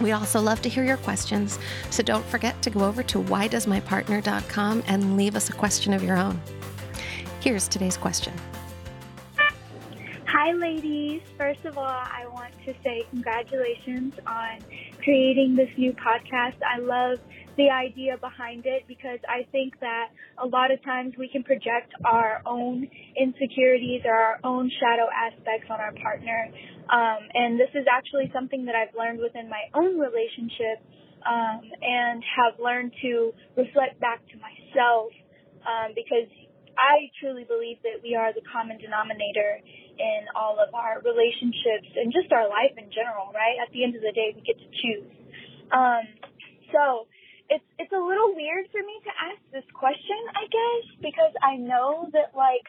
we also love to hear your questions, so don't forget to go over to whydoesmypartner.com and leave us a question of your own. Here's today's question. Hi, ladies. First of all, I want to say congratulations on creating this new podcast. I love the idea behind it because I think that a lot of times we can project our own insecurities or our own shadow aspects on our partner. Um, and this is actually something that I've learned within my own relationship um, and have learned to reflect back to myself um, because I truly believe that we are the common denominator in all of our relationships and just our life in general, right? At the end of the day, we get to choose. Um, so it's it's a little weird for me to ask this question, I guess, because I know that like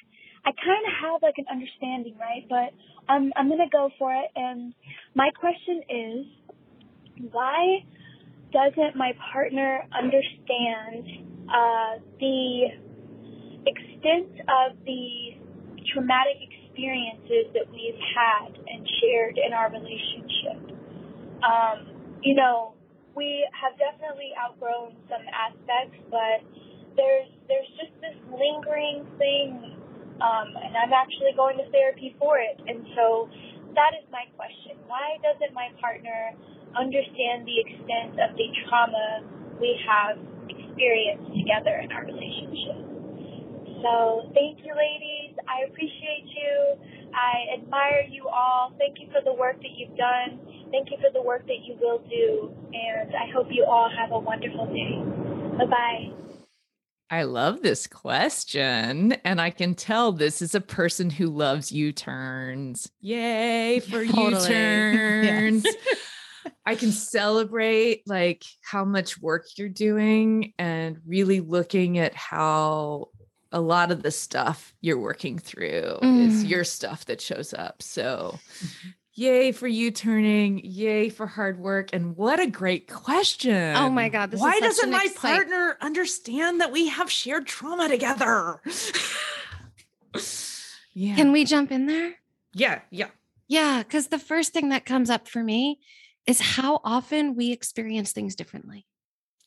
I kind of have like an understanding, right? But I'm I'm gonna go for it. And my question is, why doesn't my partner understand uh, the extent of the traumatic experiences that we've had and shared in our relationship. Um, you know, we have definitely outgrown some aspects, but there's there's just this lingering thing, um, and I'm actually going to therapy for it. And so that is my question: Why doesn't my partner understand the extent of the trauma we have experienced together in our relationship? So thank you, ladies. I appreciate you. I admire you all. Thank you for the work that you've done. Thank you for the work that you will do. And I hope you all have a wonderful day. Bye bye. I love this question. And I can tell this is a person who loves U turns. Yay for totally. U turns. I can celebrate like how much work you're doing and really looking at how a lot of the stuff you're working through mm. is your stuff that shows up. So, mm-hmm. Yay for you turning, yay for hard work. And what a great question. Oh my God. Why doesn't my partner understand that we have shared trauma together? yeah. Can we jump in there? Yeah. Yeah. Yeah. Because the first thing that comes up for me is how often we experience things differently.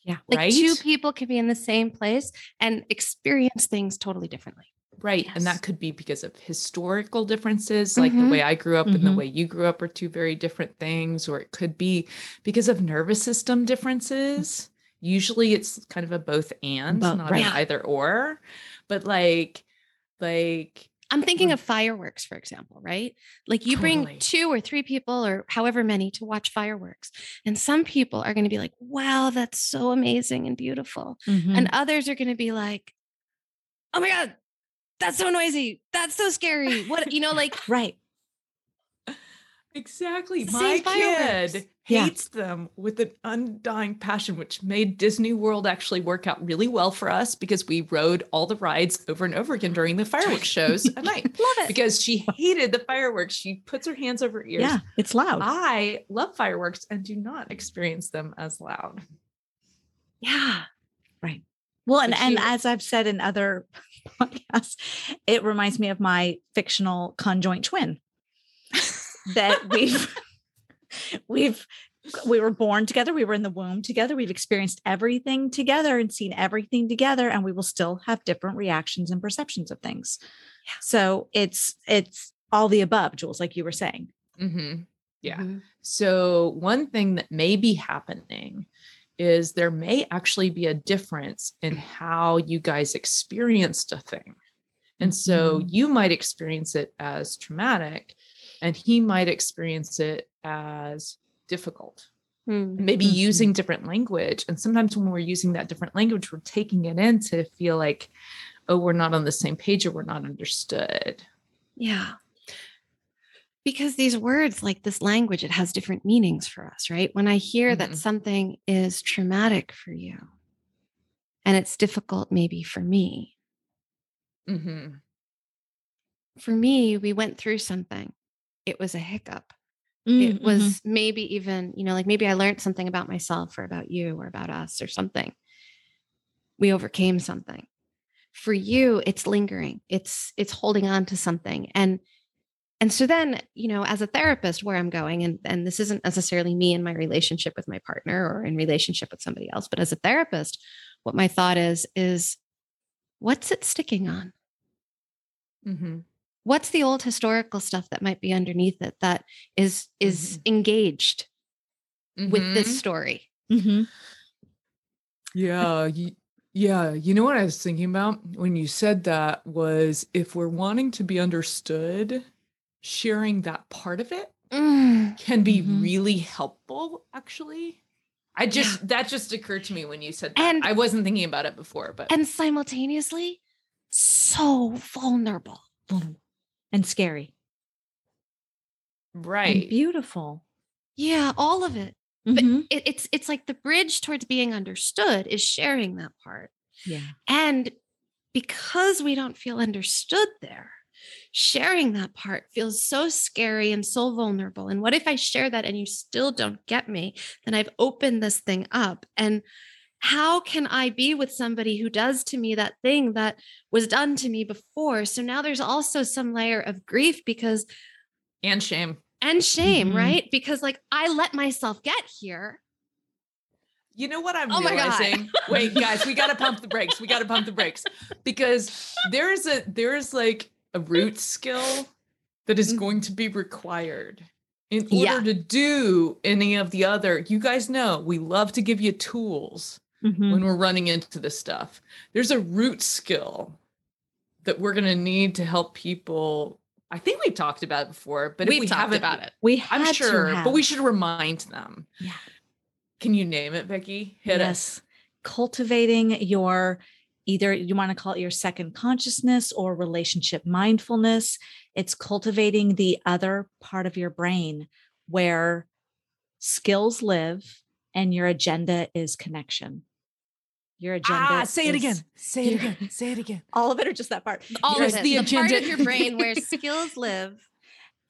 Yeah. Like right? two people can be in the same place and experience things totally differently. Right. Yes. And that could be because of historical differences, like mm-hmm. the way I grew up mm-hmm. and the mm-hmm. way you grew up are two very different things, or it could be because of nervous system differences. Usually it's kind of a both and, but, not right. an either or. But like, like I'm thinking of fireworks, for example, right? Like you totally. bring two or three people or however many to watch fireworks. And some people are going to be like, wow, that's so amazing and beautiful. Mm-hmm. And others are going to be like, oh my God, that's so noisy. That's so scary. What, you know, like, right. Exactly. My kid hates yeah. them with an undying passion, which made Disney World actually work out really well for us because we rode all the rides over and over again during the fireworks shows at night. love it. Because she hated the fireworks. She puts her hands over her ears. Yeah, it's loud. I love fireworks and do not experience them as loud. Yeah. Well, and, and as I've said in other podcasts, it reminds me of my fictional conjoint twin that we've we've we were born together we were in the womb together we've experienced everything together and seen everything together and we will still have different reactions and perceptions of things yeah. so it's it's all the above jules like you were saying mm-hmm. yeah mm-hmm. so one thing that may be happening is there may actually be a difference in how you guys experienced a thing. And so mm-hmm. you might experience it as traumatic and he might experience it as difficult. Mm-hmm. maybe using different language and sometimes when we're using that different language we're taking it in to feel like oh we're not on the same page or we're not understood. Yeah because these words like this language it has different meanings for us right when i hear mm-hmm. that something is traumatic for you and it's difficult maybe for me mm-hmm. for me we went through something it was a hiccup Mm, it was mm-hmm. maybe even, you know, like maybe I learned something about myself or about you or about us or something. We overcame something. For you, it's lingering. It's it's holding on to something. And and so then, you know, as a therapist, where I'm going, and, and this isn't necessarily me in my relationship with my partner or in relationship with somebody else, but as a therapist, what my thought is, is what's it sticking on? Mm-hmm what's the old historical stuff that might be underneath it that is is mm-hmm. engaged mm-hmm. with this mm-hmm. story mm-hmm. yeah you, yeah you know what i was thinking about when you said that was if we're wanting to be understood sharing that part of it mm. can be mm-hmm. really helpful actually i just yeah. that just occurred to me when you said that and, i wasn't thinking about it before but and simultaneously so vulnerable and scary. Right. And beautiful. Yeah, all of it. Mm-hmm. But it, it's it's like the bridge towards being understood is sharing that part. Yeah. And because we don't feel understood there, sharing that part feels so scary and so vulnerable. And what if I share that and you still don't get me? Then I've opened this thing up. And how can I be with somebody who does to me that thing that was done to me before? So now there's also some layer of grief because and shame. And shame, mm-hmm. right? Because like I let myself get here. You know what I'm oh realizing? Wait, guys, we got to pump the brakes. We got to pump the brakes because there's a there's like a root skill that is mm-hmm. going to be required in order yeah. to do any of the other. You guys know we love to give you tools mm-hmm. when we're running into this stuff. There's a root skill that we're going to need to help people. I think we've talked about it before, but we've we talked about it. We I'm sure, but we should remind them. Yeah. Can you name it, Vicki? Hit yes. us. Cultivating your either you want to call it your second consciousness or relationship mindfulness. It's cultivating the other part of your brain where skills live and your agenda is connection. Your agenda. Ah, say it again. Say it again. Say it again. All of it or just that part? All of it. The, the agenda. part of your brain where skills live.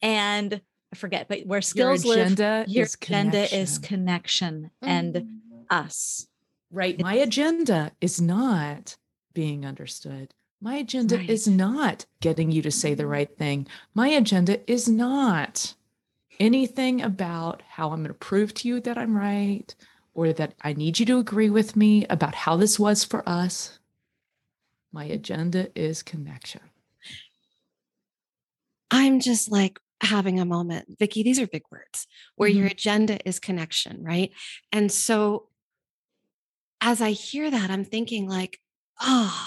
And I forget, but where skills your live, your agenda connection. is connection and mm. us. Right. My agenda is not being understood. My agenda right. is not getting you to say the right thing. My agenda is not anything about how I'm going to prove to you that I'm right or that I need you to agree with me about how this was for us. My agenda is connection. I'm just like having a moment. Vicki, these are big words where mm-hmm. your agenda is connection, right? And so as I hear that, I'm thinking like, oh,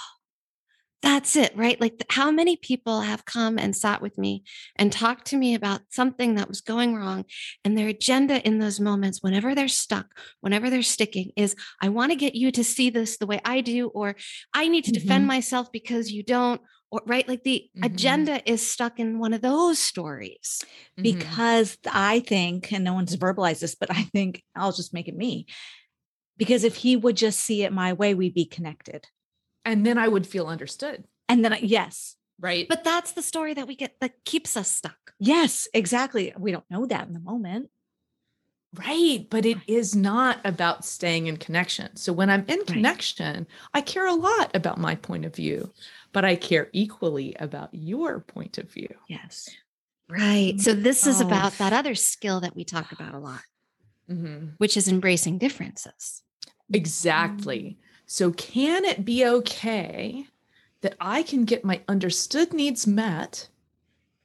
that's it, right? Like, how many people have come and sat with me and talked to me about something that was going wrong? And their agenda in those moments, whenever they're stuck, whenever they're sticking, is I want to get you to see this the way I do, or I need to mm-hmm. defend myself because you don't, or right? Like, the mm-hmm. agenda is stuck in one of those stories. Mm-hmm. Because I think, and no one's verbalized this, but I think I'll just make it me. Because if he would just see it my way, we'd be connected and then I would feel understood. And then, I, yes. Right. But that's the story that we get that keeps us stuck. Yes, exactly. We don't know that in the moment. Right. But it is not about staying in connection. So when I'm in connection, I care a lot about my point of view, but I care equally about your point of view. Yes. Right. So this is Oh. about that other skill that we talk about a lot, Mhm. which is embracing differences. Exactly. So, can it be okay that I can get my understood needs met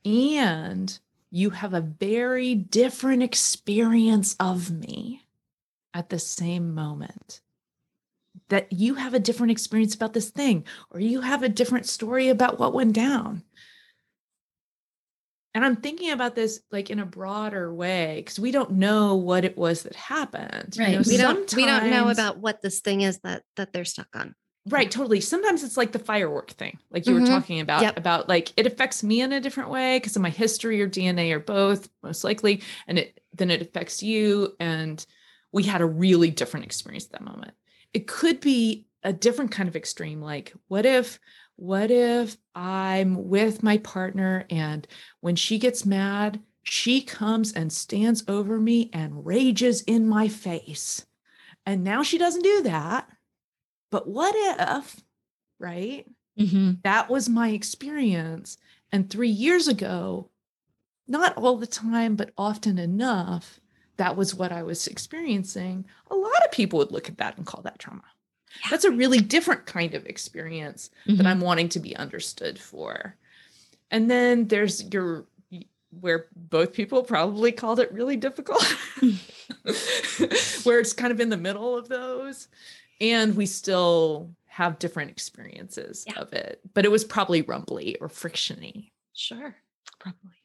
and you have a very different experience of me at the same moment? That you have a different experience about this thing, or you have a different story about what went down. And I'm thinking about this like in a broader way because we don't know what it was that happened. You know, we don't we don't know about what this thing is that that they're stuck on. Right, totally. Sometimes it's like the firework thing, like you Mhm. were talking about, Yep. about like it affects me in a different way because of my history or DNA or both, most likely. And it then it affects you. And we had a really different experience at that moment. It could be a different kind of extreme. Like, what if, what if I'm with my partner and when she gets mad, she comes and stands over me and rages in my face. And now she doesn't do that. But what if, right? Mm-hmm. That was my experience. And three years ago, not all the time, but often enough, that was what I was experiencing. A lot of people would look at that and call that trauma. That's a really different kind of experience that I'm wanting to be understood for. And then there's your where both people probably called it really difficult, where it's kind of in the middle of those. And we still have different experiences Yeah. of it, but it was probably rumbly or frictiony, Sure. Probably.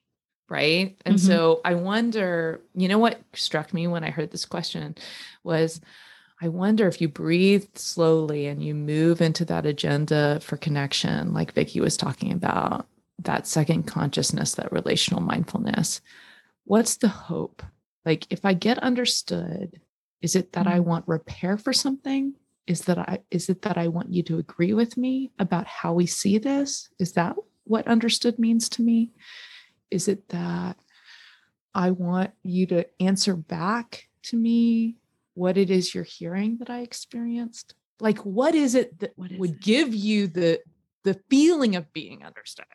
right? And Mhm. so I wonder, you know what struck me when I heard this question was I wonder if you breathe slowly and you move into that agenda for connection, like Vicky was talking about, that second consciousness, that relational mindfulness. What's the hope? Like, if I get understood, is it that I mm-hmm. want repair for something? Is that I is it that I want you to agree with me about how we see this? Is that what understood means to me? Is it that I want you to answer back to me what it is you're hearing that I experienced? Like what is it that is would it? give you the the feeling of being understood?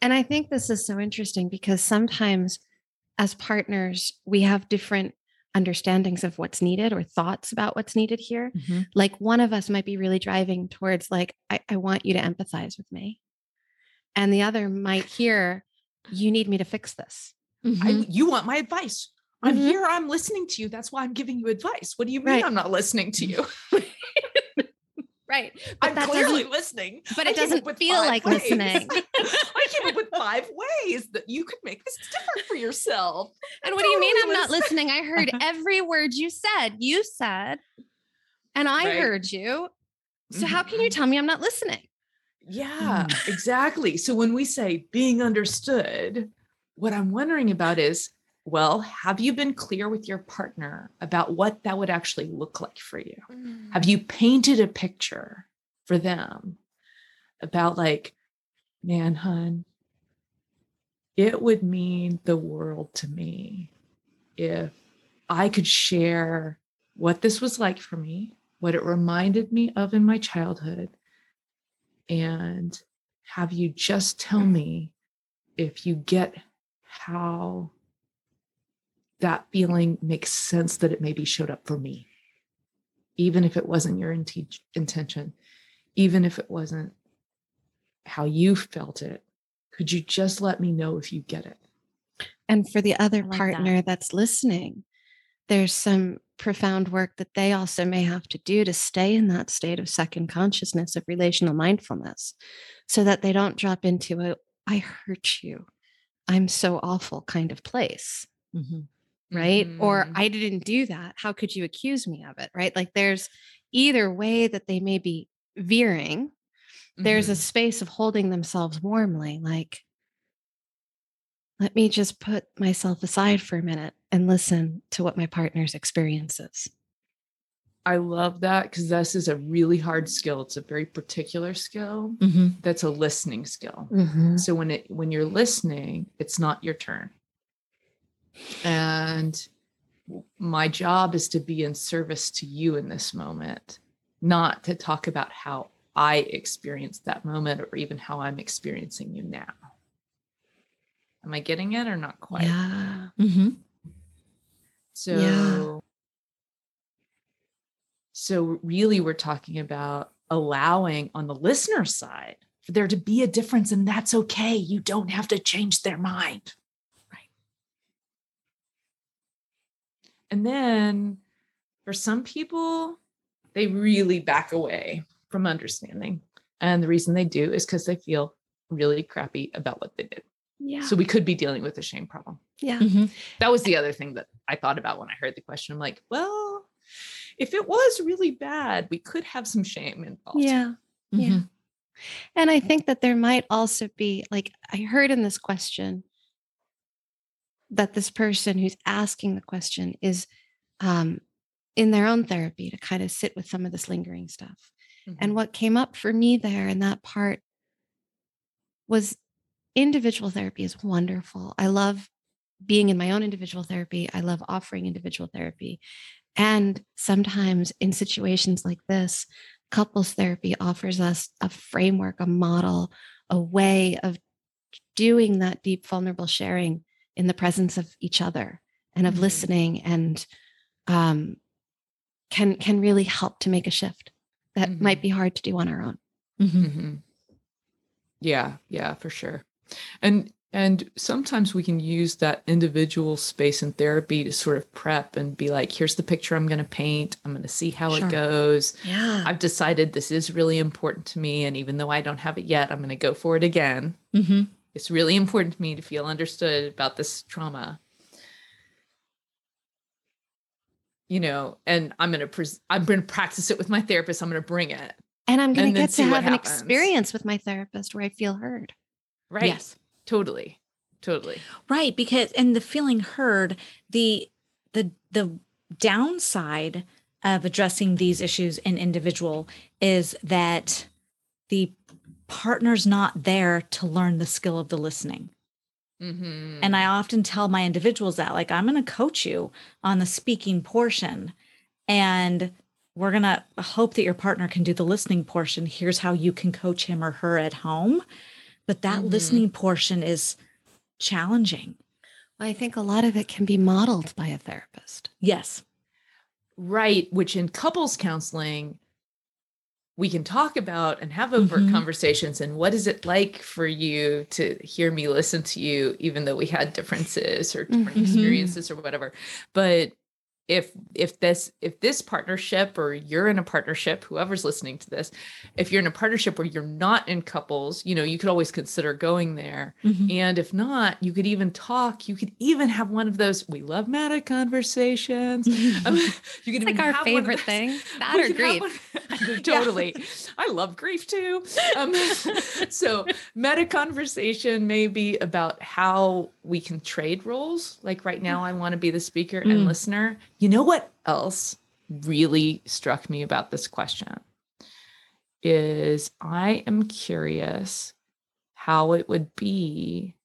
And I think this is so interesting because sometimes as partners, we have different understandings of what's needed or thoughts about what's needed here. Mm-hmm. Like one of us might be really driving towards, like, I, I want you to empathize with me. And the other might hear, you need me to fix this. I, mm-hmm. you want my advice. I'm Mhm. here. I'm listening to you. That's why I'm giving you advice. What do you mean Right. I'm not listening to you? Right. But I'm clearly listening. but it doesn't feel like ways. listening. I came up with five ways that you could make this different for yourself. And what do you mean I'm not listening. I heard every word you said. You said, and I Right. heard you. So how can you Mhm. tell me I'm not listening? Yeah, exactly. So when we say being understood, what I'm wondering about is well, have you been clear with your partner about what that would actually look like for you? Have mm. you painted a picture for them about, like, man, hun, it would mean the world to me if I could share what this was like for me, what it reminded me of in my childhood, and have you just tell mm. me if you get how that feeling makes sense that it maybe showed up for me, even if it wasn't your inte- intention, even if it wasn't how you felt it. Could you just let me know if you get it? And for the other I like that. partner that's listening, there's some profound work that they also may have to do to stay in that state of second consciousness of relational mindfulness so that they don't drop into a I hurt you. I'm so awful kind of place. Mm-hmm. Right. Or Mhm. I didn't do that. How could you accuse me of it? Right. Like there's either way that they may be veering, there's a Mhm. space of holding themselves warmly, like, let me just put myself aside for a minute and listen to what my partner's experience is. I love that because this is a really hard skill. It's a very particular skill. Mm-hmm. That's a listening skill. Mm-hmm. So when it when you're listening, it's not your turn. And my job is to be in service to you in this moment, not to talk about how I experienced that moment or even how I'm experiencing you now. Am I getting it or not quite? Yeah. Mm-hmm. So, yeah. so really, we're talking about allowing on the listener side for there to be a difference, and that's okay. You don't have to change their mind. And then for some people, they really back away from understanding. And the reason they do is because they feel really crappy about what they did. Yeah. So we could be dealing with a shame problem. Yeah. Mm-hmm. That was the other thing that I thought about when I heard the question. I'm like, well, if it was really bad, we could have some shame involved. Yeah. Mm-hmm. Yeah. And I think that there might also be, like, I heard in this question that this person who's asking the question is um, in their own therapy to kind of sit with some of this lingering stuff. Mm-hmm. And what came up for me there in that part was individual therapy is wonderful. I love being in my own individual therapy. I love offering individual therapy. And sometimes in situations like this, couples therapy offers us a framework, a model, a way of doing that deep, vulnerable sharing in the presence of each other and of mm-hmm. listening and um, can can really help to make a shift that mm-hmm. might be hard to do on our own. Mm-hmm. mm-hmm. Yeah, yeah, for sure. And and sometimes we can use that individual space in therapy to sort of prep and be like, here's the picture I'm going to paint. I'm going to see how sure. it goes. Yeah. I've decided this is really important to me. And even though I don't have it yet, I'm going to go for it again. Mm-hmm. It's really important to me to feel understood about this trauma. You know, and I'm going to, pres- I'm going to practice it with my therapist. I'm going to bring it. And I'm going to get to have an experience with my therapist where I feel heard. Right. Yes. Totally. Totally. Right. Because and the feeling heard, the the the downside of addressing these issues in individual is that the partner's not there to learn the skill of the listening. Mm-hmm. And I often tell my individuals that, like, I'm going to coach you on the speaking portion, and we're going to hope that your partner can do the listening portion. Here's how you can coach him or her at home but that mm-hmm. listening portion is challenging. I think a lot of it can be modeled by a therapist. Yes. Right. Which in couples counseling, we can talk about and have overt mm-hmm. conversations. And what is it like for you to hear me listen to you, even though we had differences or different mm-hmm. experiences or whatever? But if if this if this partnership or you're in a partnership whoever's listening to this if you're in a partnership where you're not in couples you know you could always consider going there. Mm-hmm. and if not you could even talk. You could even have one of those we love meta conversations. Um, you could like our favorite thing. That or grief. totally. I love grief too. Um, so meta conversation may be about how we can trade roles. Like right now i want to be the speaker mm. and listener you know what else really struck me about this question is I am curious how it would be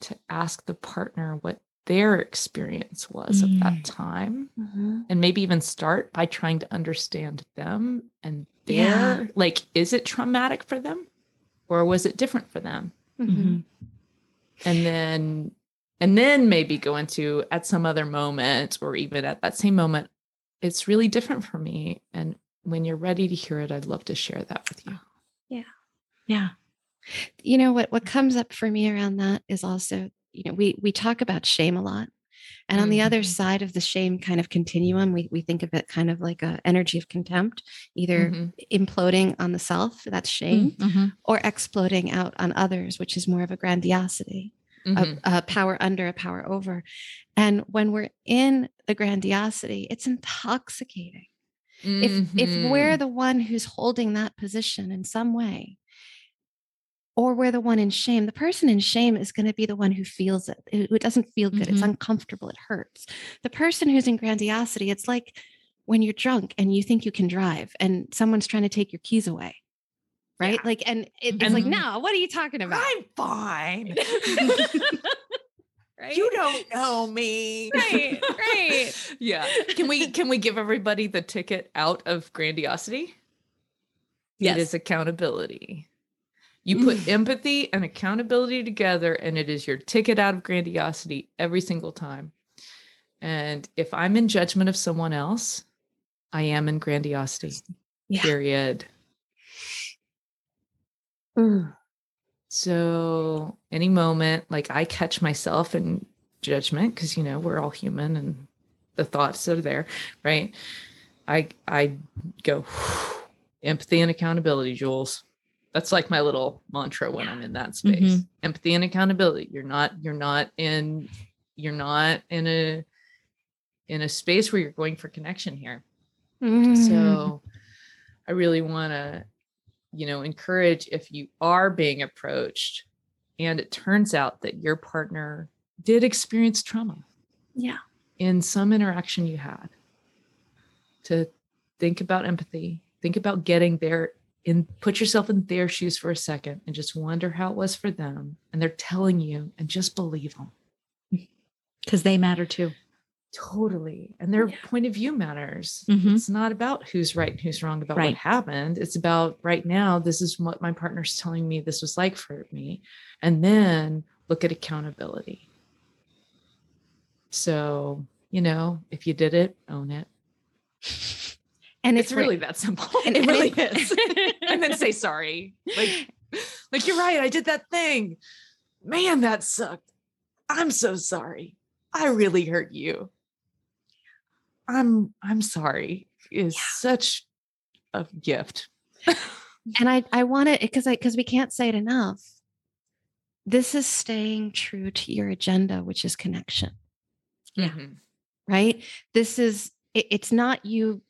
to ask the partner what their experience was mm. at that mm. time mm-hmm. and maybe even start by trying to understand them and their yeah. like is it traumatic for them or was it different for them mm-hmm. and then and then maybe go into at some other moment or even at that same moment it's really different for me and when you're ready to hear it i'd love to share that with you yeah yeah you know what what comes up for me around that is also you know we we talk about shame a lot and on the other mm-hmm. side of the shame kind of continuum we, we think of it kind of like a energy of contempt either mm-hmm. imploding on the self that's shame mm-hmm. or exploding out on others which is more of a grandiosity mm-hmm. a, a power under, a power over. And when we're in the grandiosity, it's intoxicating. Mm-hmm. If if we're mm-hmm. the one who's holding that position in some way, or we're the one in shame, the person in shame is going to be the one who feels it. It, it doesn't feel good. Mm-hmm. It's uncomfortable. It hurts. The person who's in grandiosity, it's like when you're drunk and you think you can drive and someone's trying to take your keys away right? Yeah. Like, and it, it's like, mm-hmm. no, what are you talking about? I'm fine. right? You don't know me. Right, right. yeah. Can we can we give everybody the ticket out of grandiosity? Yes. It is accountability. You put empathy and accountability together, and it is your ticket out of grandiosity every single time. And if I'm in judgment of someone else, I am in grandiosity. Yeah. Period. Mm. So, any moment, like I catch myself in judgment because you know we're all human and the thoughts that are there, right? I I go empathy and accountability, Jules. That's like my little mantra when I'm in that space. Mhm. Empathy and accountability. You're not you're not in you're not in a in a space where you're going for connection here. Mm. So I really want to, you know, encourage if you are being approached and it turns out that your partner did experience trauma yeah. in some interaction you had, to think about empathy, think about getting there and put yourself in their shoes for a second and just wonder how it was for them. And they're telling you and just believe them. Because they matter too. Totally. And their Yeah. point of view matters. Mhm. It's not about who's right and who's wrong about Right. what happened. It's about right now, this is what my partner's telling me this was like for me. And then look at accountability. So, you know, if you did it, own it. And It's really that simple. and it really is. and then say sorry. Like, like you're right. I did that thing. Man, that sucked. I'm so sorry. I really hurt you. I'm I'm sorry. Is such a gift. and I I want it because I because we can't say it enough. This is staying true to your agenda, which is connection, Yeah. Mhm. right? This is it, it's not you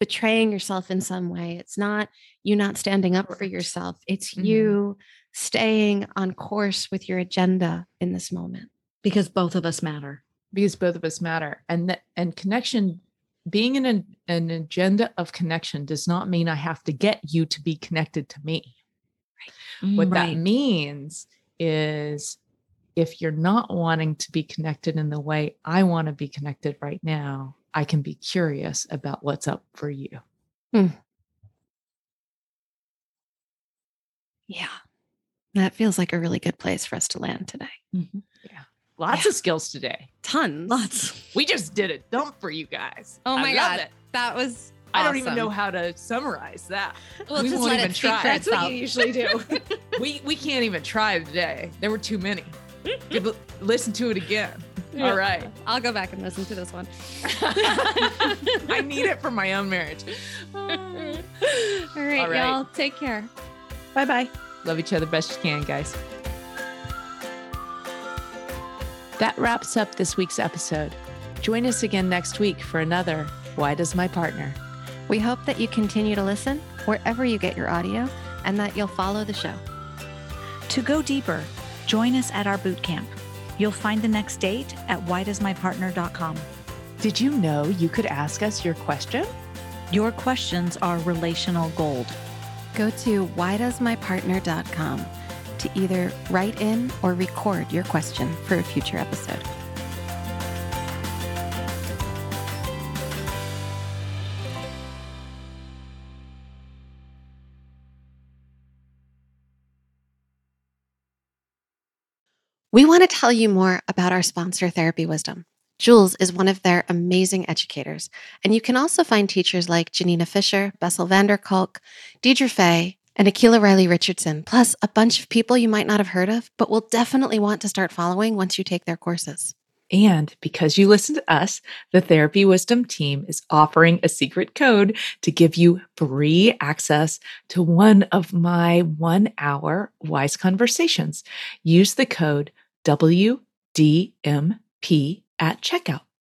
betraying yourself in some way. It's not you not standing up for yourself. It's Mhm. you staying on course with your agenda in this moment. Because both of us matter. Because both of us matter. And that and connection, being in an, an agenda of connection does not mean I have to get you to be connected to me. Mm, what that means is if you're not wanting to be connected in the way I want to be connected right now, I can be curious about what's up for you. Hmm. Yeah. That feels like a really good place for us to land today. Mm-hmm. Lots Yeah. of skills today. Tons. Lots. We just did a dump for you guys. Oh I my love God. it. That was I don't even know how to summarize that. Well, We just won't let even it try. That's itself. what you usually do. we we can't even try today. There were too many. Mm-hmm. Listen to it again. All right. I'll go back and listen to this one. I need it for my own marriage. All right, All right. y'all. Take care. Bye bye. Love each other best you can, guys. That wraps up this week's episode. Join us again next week for another Why Does My Partner? We hope that you continue to listen wherever you get your audio and that you'll follow the show. To go deeper, join us at our boot camp. You'll find the next date at whydoesmypartner.com. Did you know you could ask us your question? Your questions are relational gold. Go to whydoesmypartner.com to either write in or record your question for a future episode. We want to tell you more about our sponsor, Therapy Wisdom. Jules is one of their amazing educators, and you can also find teachers like Janina Fisher, Bessel van der Kolk, Deirdre Fay, and Akila Riley Richardson, plus a bunch of people you might not have heard of, but will definitely want to start following once you take their courses. And because you listen to us, the Therapy Wisdom team is offering a secret code to give you free access to one of my one hour wise conversations. Use the code WDMP at checkout.